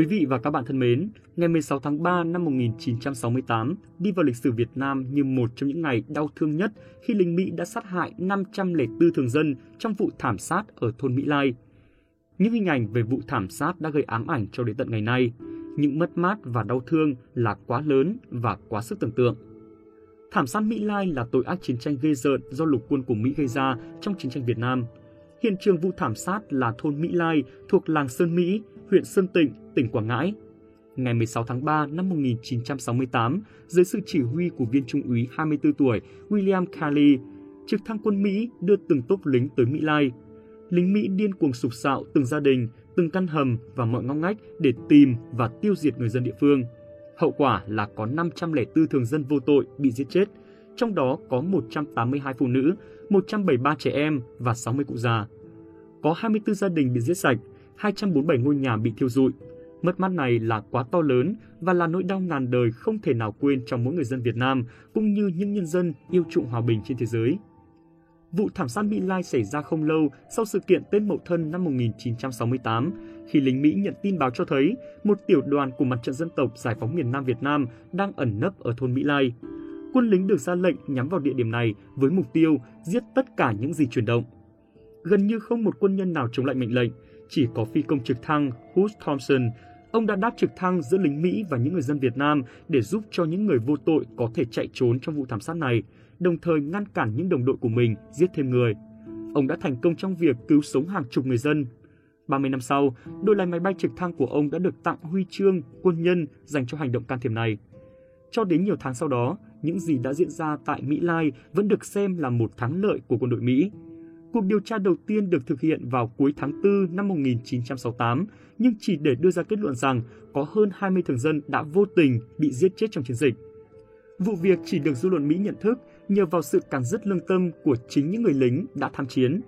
Quý vị và các bạn thân mến, ngày 16 tháng 3 năm 1968 đi vào lịch sử Việt Nam như một trong những ngày đau thương nhất khi lính Mỹ đã sát hại 504 thường dân trong vụ thảm sát ở thôn Mỹ Lai. Những hình ảnh về vụ thảm sát đã gây ám ảnh cho đến tận ngày nay. Những mất mát và đau thương là quá lớn và quá sức tưởng tượng. Thảm sát Mỹ Lai là tội ác chiến tranh ghê rợn do lục quân của Mỹ gây ra trong chiến tranh Việt Nam. Hiện trường vụ thảm sát là thôn Mỹ Lai thuộc làng Sơn Mỹ, huyện Sơn Tịnh, tỉnh Quảng Ngãi. Ngày 16 tháng 3 năm 1968, dưới sự chỉ huy của viên trung úy 24 tuổi William Kelly, trực thăng quân Mỹ đưa từng tốp lính tới Mỹ Lai. Lính Mỹ điên cuồng sục sạo từng gia đình, từng căn hầm và mọi ngóc ngách để tìm và tiêu diệt người dân địa phương. Hậu quả là có 504 thường dân vô tội bị giết chết, trong đó có 182 phụ nữ, 173 trẻ em và 60 cụ già. Có 24 gia đình bị giết sạch, 247 ngôi nhà bị thiêu rụi. Mất mát này là quá to lớn và là nỗi đau ngàn đời không thể nào quên trong mỗi người dân Việt Nam cũng như những nhân dân yêu chuộng hòa bình trên thế giới. Vụ thảm sát Mỹ Lai xảy ra không lâu sau sự kiện Tết Mậu Thân năm 1968, khi lính Mỹ nhận tin báo cho thấy một tiểu đoàn của mặt trận dân tộc giải phóng miền Nam Việt Nam đang ẩn nấp ở thôn Mỹ Lai. Quân lính được ra lệnh nhắm vào địa điểm này với mục tiêu giết tất cả những gì chuyển động. Gần như không một quân nhân nào chống lại mệnh lệnh, chỉ có phi công trực thăng Hugh Thompson. Ông đã đáp trực thăng giữa lính Mỹ và những người dân Việt Nam để giúp cho những người vô tội có thể chạy trốn trong vụ thảm sát này, đồng thời ngăn cản những đồng đội của mình giết thêm người. Ông đã thành công trong việc cứu sống hàng chục người dân. 30 năm sau, đôi lái máy bay trực thăng của ông đã được tặng huy chương quân nhân dành cho hành động can thiệp này. Cho đến nhiều tháng sau đó, những gì đã diễn ra tại Mỹ Lai vẫn được xem là một thắng lợi của quân đội Mỹ. Cuộc điều tra đầu tiên được thực hiện vào cuối tháng 4 năm 1968, nhưng chỉ để đưa ra kết luận rằng có hơn 20 thường dân đã vô tình bị giết chết trong chiến dịch. Vụ việc chỉ được dư luận Mỹ nhận thức nhờ vào sự càng dứt lương tâm của chính những người lính đã tham chiến.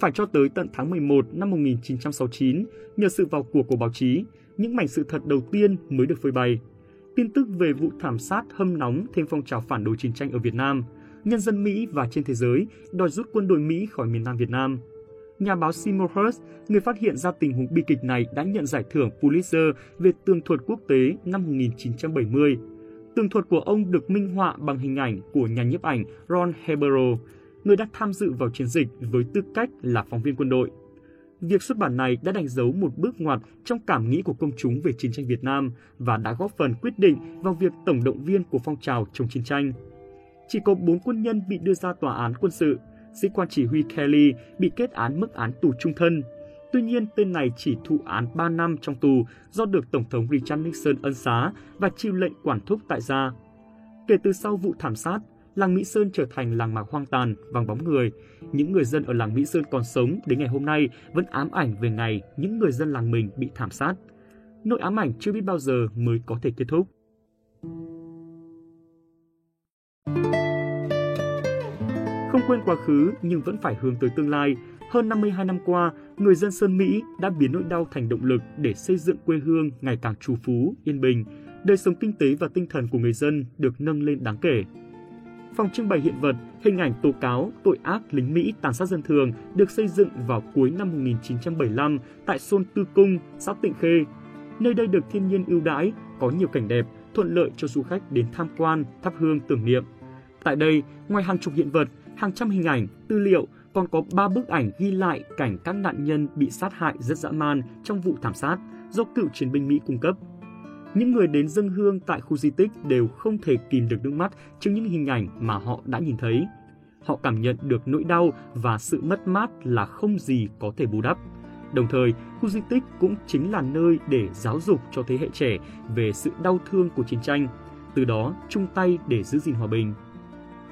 Phải cho tới tận tháng 11 năm 1969, nhờ sự vào cuộc của báo chí, những mảnh sự thật đầu tiên mới được phơi bày. Tin tức về vụ thảm sát hâm nóng thêm phong trào phản đối chiến tranh ở Việt Nam – nhân dân Mỹ và trên thế giới đòi rút quân đội Mỹ khỏi miền Nam Việt Nam. Nhà báo Seymour Hersh, người phát hiện ra tình huống bi kịch này đã nhận giải thưởng Pulitzer về tường thuật quốc tế năm 1970. Tường thuật của ông được minh họa bằng hình ảnh của nhà nhiếp ảnh Ron Hebero, người đã tham dự vào chiến dịch với tư cách là phóng viên quân đội. Việc xuất bản này đã đánh dấu một bước ngoặt trong cảm nghĩ của công chúng về chiến tranh Việt Nam và đã góp phần quyết định vào việc tổng động viên của phong trào chống chiến tranh chỉ có 4 quân nhân bị đưa ra tòa án quân sự. Sĩ quan chỉ huy Kelly bị kết án mức án tù trung thân. Tuy nhiên, tên này chỉ thụ án 3 năm trong tù do được Tổng thống Richard Nixon ân xá và chịu lệnh quản thúc tại gia. Kể từ sau vụ thảm sát, làng Mỹ Sơn trở thành làng mạc hoang tàn, vắng bóng người. Những người dân ở làng Mỹ Sơn còn sống đến ngày hôm nay vẫn ám ảnh về ngày những người dân làng mình bị thảm sát. Nỗi ám ảnh chưa biết bao giờ mới có thể kết thúc. Không quên quá khứ nhưng vẫn phải hướng tới tương lai. Hơn 52 năm qua, người dân Sơn Mỹ đã biến nỗi đau thành động lực để xây dựng quê hương ngày càng trù phú, yên bình. Đời sống kinh tế và tinh thần của người dân được nâng lên đáng kể. Phòng trưng bày hiện vật, hình ảnh tố cáo tội ác lính Mỹ tàn sát dân thường được xây dựng vào cuối năm 1975 tại Sôn Tư Cung, xã Tịnh Khê. Nơi đây được thiên nhiên ưu đãi, có nhiều cảnh đẹp, thuận lợi cho du khách đến tham quan, thắp hương tưởng niệm. Tại đây, ngoài hàng chục hiện vật, hàng trăm hình ảnh, tư liệu, còn có 3 bức ảnh ghi lại cảnh các nạn nhân bị sát hại rất dã man trong vụ thảm sát do cựu chiến binh Mỹ cung cấp. Những người đến dân hương tại khu di tích đều không thể kìm được nước mắt trước những hình ảnh mà họ đã nhìn thấy. Họ cảm nhận được nỗi đau và sự mất mát là không gì có thể bù đắp. Đồng thời, khu di tích cũng chính là nơi để giáo dục cho thế hệ trẻ về sự đau thương của chiến tranh, từ đó chung tay để giữ gìn hòa bình.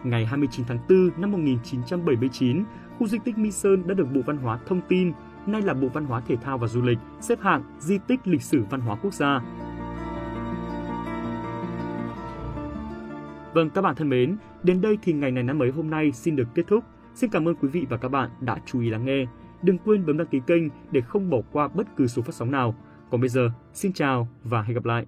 Ngày 29 tháng 4 năm 1979, khu di tích Mỹ Sơn đã được Bộ Văn hóa Thông tin, nay là Bộ Văn hóa Thể thao và Du lịch, xếp hạng di tích lịch sử văn hóa quốc gia. Vâng, các bạn thân mến, đến đây thì ngày này năm mới hôm nay xin được kết thúc. Xin cảm ơn quý vị và các bạn đã chú ý lắng nghe. Đừng quên bấm đăng ký kênh để không bỏ qua bất cứ số phát sóng nào. Còn bây giờ, xin chào và hẹn gặp lại.